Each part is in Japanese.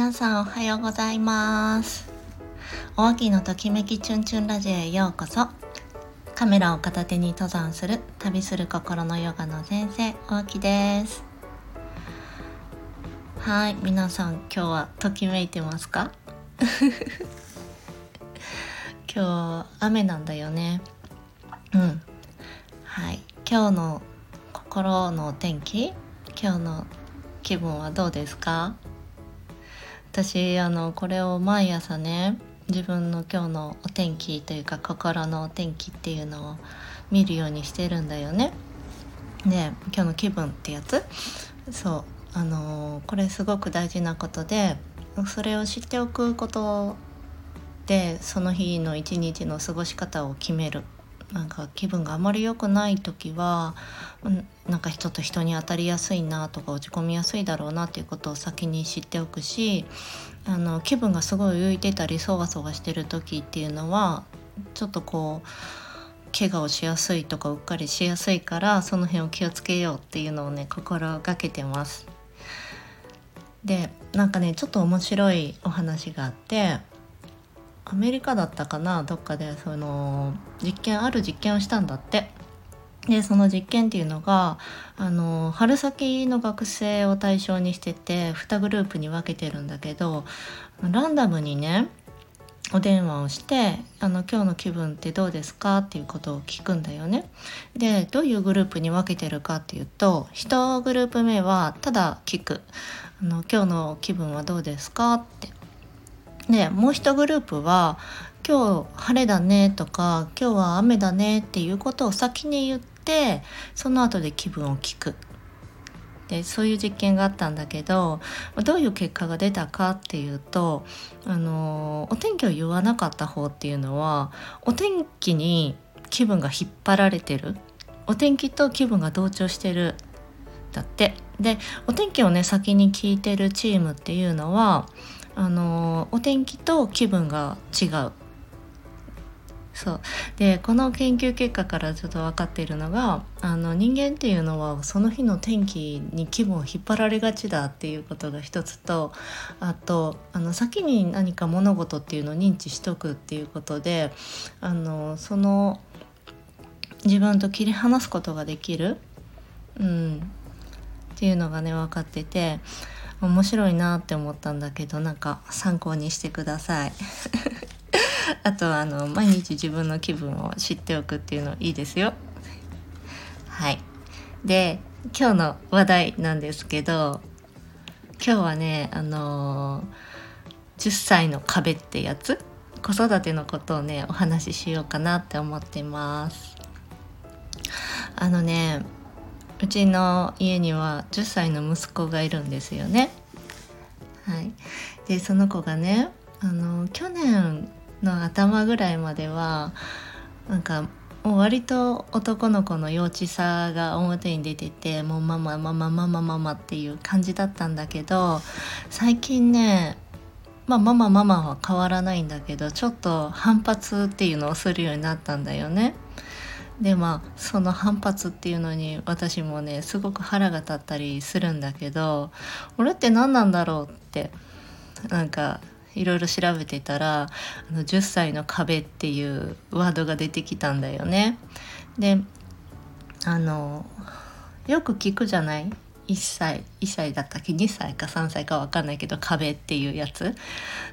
皆さんおはようございます。お秋のときめきチュンチュンラジオへようこそ。カメラを片手に登山する旅する心のヨガの先生お秋です。はい皆さん今日はときめいてますか？今日雨なんだよね。うん。はい。今日の心の天気？今日の気分はどうですか？私あのこれを毎朝ね自分の今日のお天気というか心のお天気っていうのを見るようにしてるんだよね。で今日の気分ってやつそうあのこれすごく大事なことでそれを知っておくことでその日の一日の過ごし方を決めるなんか気分があまり良くない時はなんか人と人に当たりやすいなとか落ち込みやすいだろうなっていうことを先に知っておくしあの気分がすごい浮いてたりそわそわしてる時っていうのはちょっとこう怪我をしやすいとかうっかりしやすいからその辺を気をつけようっていうのをね心がけてます。でなんかねちょっと面白いお話があってアメリカだったかなどっかでその実験ある実験をしたんだって。でその実験っていうのがあの春先の学生を対象にしてて2グループに分けてるんだけどランダムにねお電話をしてあの「今日の気分ってどうですか?」っていうことを聞くんだよね。でどういうグループに分けてるかっていうと1グループ目はただ聞くあの「今日の気分はどうですか?」ってでもう一グループは「今日晴れだね」とか「今日は雨だね」っていうことを先に言ってその後で気分を聞く。でそういう実験があったんだけどどういう結果が出たかっていうとあのお天気を言わなかった方っていうのはお天気に気分が引っ張られてる。お天気と気分が同調してる。だって。でお天気をね先に聞いてるチームっていうのはあのお天気と気分が違う。そう。でこの研究結果からちょっと分かっているのがあの人間っていうのはその日の天気に気分を引っ張られがちだっていうことが一つとあとあの先に何か物事っていうのを認知しとくっていうことであのその自分と切り離すことができる、うん、っていうのがね分かってて面白いなって思ったんだけどなんか参考にしてください。あとあの毎日自分の気分を知っておくっていうのいいですよ。はい。で今日の話題なんですけど今日はねあのー、10歳の壁ってやつ？子育てのことをねお話ししようかなって思ってます。あのねうちの家には10歳の息子がいるんですよね。はい、でその子がねあの去年の頭ぐらいまではなんかもう割と男の子の幼稚さが表に出ててもうママママママママっていう感じだったんだけど最近ねまあママママは変わらないんだけどちょっと反発っていうのをするようになったんだよね。でまあその反発っていうのに私もねすごく腹が立ったりするんだけど俺って何なんだろうってなんかいろいろ調べてたらあの10歳の壁っていうワードが出てきたんだよね。であのよく聞くじゃない？1歳1歳だったっけ？2歳か3歳か分かんないけど壁っていうやつ。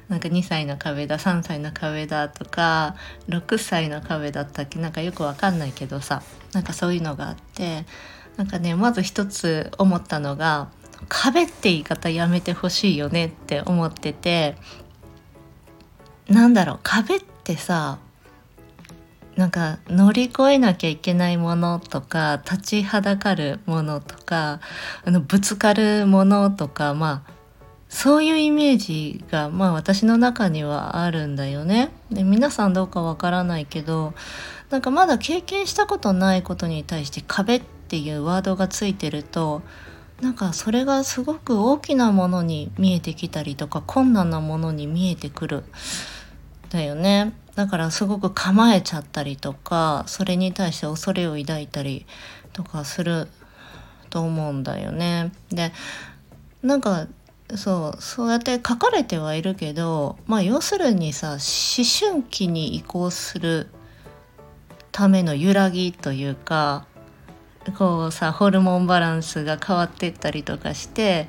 なんか2歳の壁だ3歳の壁だとか6歳の壁だったっけ？なんかよく分かんないけどさ。なんかそういうのがあってなんかねまず一つ思ったのが壁って言い方やめてほしいよねって思ってて。なんだろう？壁ってさなんか乗り越えなきゃいけないものとか立ちはだかるものとかあのぶつかるものとかまあそういうイメージがまあ私の中にはあるんだよね。で皆さんどうかわからないけどなんかまだ経験したことないことに対して壁っていうワードがついてるとなんかそれがすごく大きなものに見えてきたりとか困難なものに見えてくるだよね。だからすごく構えちゃったりとかそれに対して恐れを抱いたりとかすると思うんだよね。でなんかそうそうやって書かれてはいるけどまあ要するにさ思春期に移行するための揺らぎというかこうさホルモンバランスが変わっていったりとかして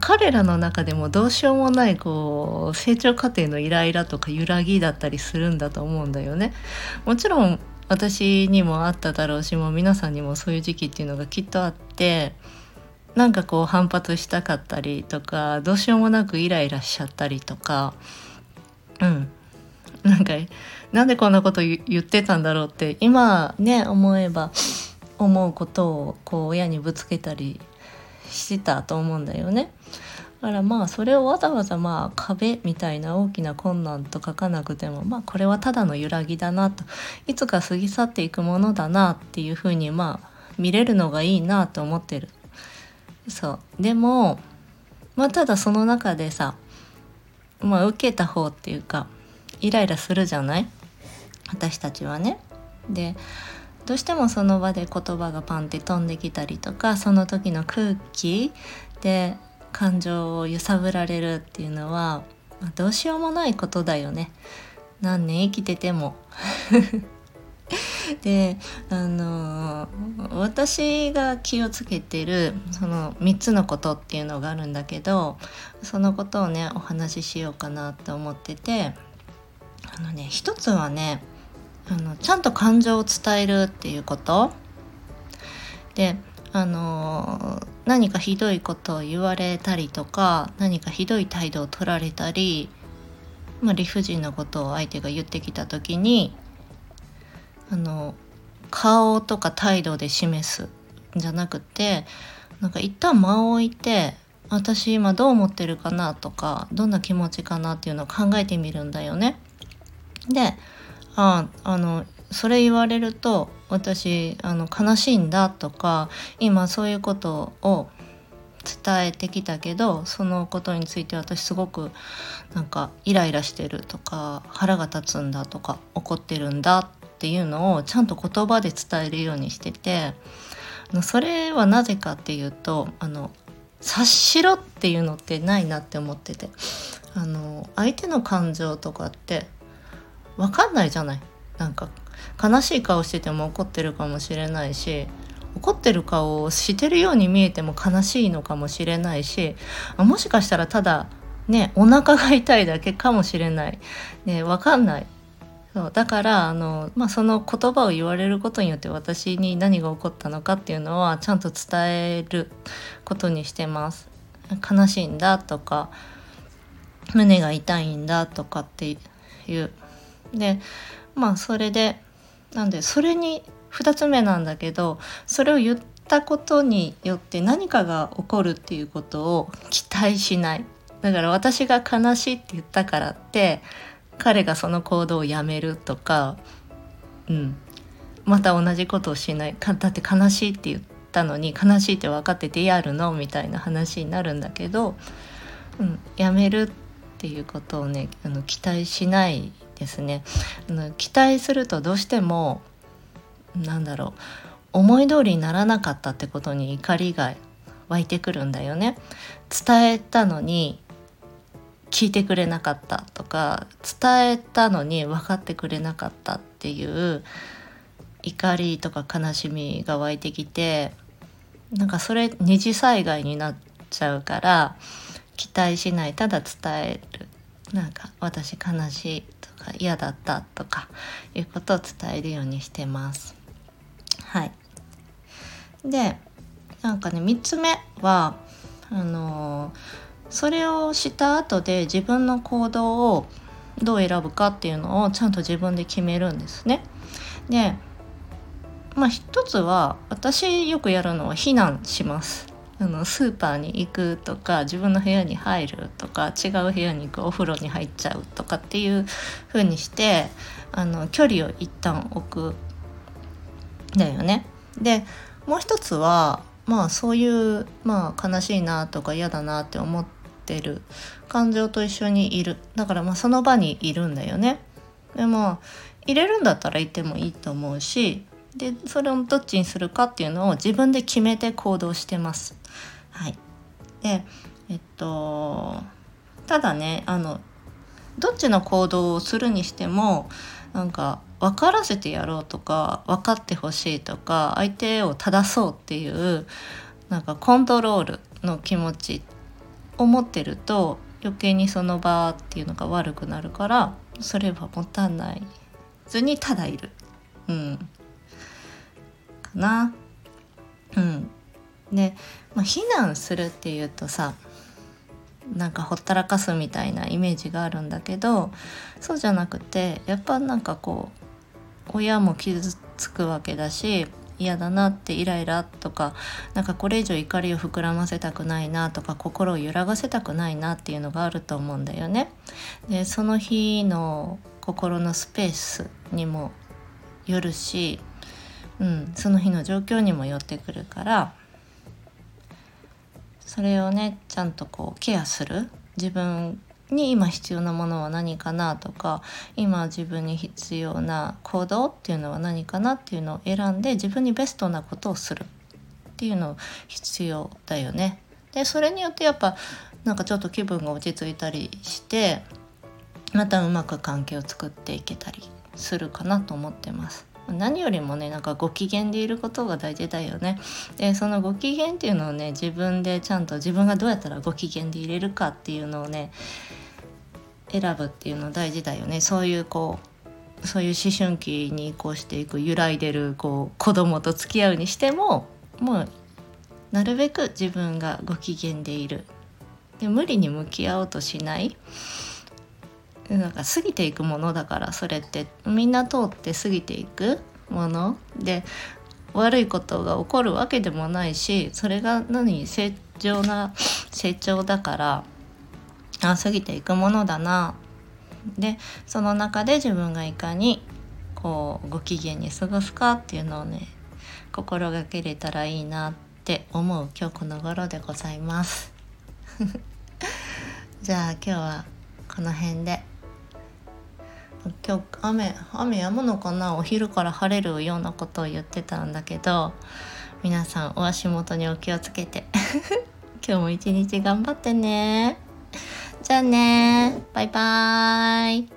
彼らの中でもどうしようもないこう成長過程のイライラとか揺らぎだったりするんだと思うんだよね。もちろん私にもあっただろうしもう皆さんにもそういう時期っていうのがきっとあってなんかこう反発したかったりとかどうしようもなくイライラしちゃったりとかうんなんかなんでこんなこと言ってたんだろうって今ね思えば思うことをこう親にぶつけたりしてたと思うんだよね。だからまあそれをわざわざまあ壁みたいな大きな困難と書かなくてもまあこれはただの揺らぎだなといつか過ぎ去っていくものだなっていうふうにまあ見れるのがいいなと思ってる。そうでもまあただその中でさまあ受けた方っていうかイライラするじゃない？私たちはね。でどうしてもその場で言葉がパンって飛んできたりとかその時の空気で感情を揺さぶられるっていうのは、まあ、どうしようもないことだよね何年生きてても。であの、私が気をつけてるその3つのことっていうのがあるんだけどそのことをねお話ししようかなと思っててあのね一つはねあのちゃんと感情を伝えるっていうことであの何かひどいことを言われたりとか何かひどい態度を取られたり、まあ、理不尽なことを相手が言ってきた時にあの顔とか態度で示すんじゃなくてなんか一旦間を置いて私今どう思ってるかなとかどんな気持ちかなっていうのを考えてみるんだよね。でああのそれ言われると私あの悲しいんだとか今そういうことを伝えてきたけどそのことについて私すごくなんかイライラしてるとか腹が立つんだとか怒ってるんだっていうのをちゃんと言葉で伝えるようにしててそれはなぜかっていうとあの察しろっていうのってないなって思ってて。あの相手の感情とかって分かんないじゃない。なんか悲しい顔してても怒ってるかもしれないし怒ってる顔をしてるように見えても悲しいのかもしれないしもしかしたらただねお腹が痛いだけかもしれない、ね、分かんない。そうだからあの、まあ、その言葉を言われることによって私に何が起こったのかっていうのはちゃんと伝えることにしてます。悲しいんだとか胸が痛いんだとかっていう。でまあそれでなんでそれに2つ目なんだけどそれを言ったことによって何かが起こるっていうことを期待しない。だから私が悲しいって言ったからって彼がその行動をやめるとかうん。また同じことをしない。だって悲しいって言ったのに悲しいって分かっててやるの？みたいな話になるんだけど、うん、やめるっていうことをねあの期待しないですね。あの期待するとどうしてもなんだろう思い通りにならなかったってことに怒りが湧いてくるんだよね。伝えたのに聞いてくれなかったとか伝えたのに分かってくれなかったっていう怒りとか悲しみが湧いてきてなんかそれ二次災害になっちゃうから期待しないただ伝える。なんか私悲しい。か嫌だったとかいうことを伝えるようにしてます。はい、でなんかね3つ目はあのそれをした後で自分の行動をどう選ぶかっていうのをちゃんと自分で決めるんですね。でまあ一つは私よくやるのは避難します。あのスーパーに行くとか自分の部屋に入るとか違う部屋に行くお風呂に入っちゃうとかっていう風にしてあの距離を一旦置くだよね。でもう一つはまあそういう、まあ、悲しいなとか嫌だなって思ってる感情と一緒にいるだからまあその場にいるんだよね。でも入れるんだったらいてもいいと思うしでそれをどっちにするかっていうのを自分で決めて行動してます。はい、でえっとただねあのどっちの行動をするにしてもなんか分からせてやろうとか分かってほしいとか相手を正そうっていうなんかコントロールの気持ちを持ってると余計にその場っていうのが悪くなるからそれは持たないずにただいる。うん、な。うん、で、まあ、避難するっていうとさなんかほったらかすみたいなイメージがあるんだけどそうじゃなくてやっぱなんかこう親も傷つくわけだし嫌だなってイライラとかなんかこれ以上怒りを膨らませたくないなとか心を揺らがせたくないなっていうのがあると思うんだよね。でその日の心のスペースにもよるし、うん、その日の状況にもよってくるからそれをねちゃんとこうケアする自分に今必要なものは何かなとか今自分に必要な行動っていうのは何かなっていうのを選んで自分にベストなことをするっていうの必要だよね。でそれによってやっぱなんかちょっと気分が落ち着いたりしてまたうまく関係を作っていけたりするかなと思ってます。何よりもねなんかご機嫌でいることが大事だよね。でそのご機嫌っていうのをね自分でちゃんと自分がどうやったらご機嫌でいれるかっていうのをね選ぶっていうの大事だよね。そういうこうそういう思春期に移行していく揺らいでるこう子供と付き合うにしてももうなるべく自分がご機嫌でいる。で無理に向き合おうとしない。なんか過ぎていくものだからそれって。みんな通って過ぎていくもの。で悪いことが起こるわけでもないしそれが何？成長な成長だからあ過ぎていくものだな。でその中で自分がいかにこうご機嫌に過ごすかっていうのをね心がけれたらいいなって思う今日この頃でございます。じゃあ今日はこの辺で。今日雨雨止むのかな？お昼から晴れるようなことを言ってたんだけど皆さんお足元にお気をつけて。今日も一日頑張ってね。じゃあね。バイバーイ。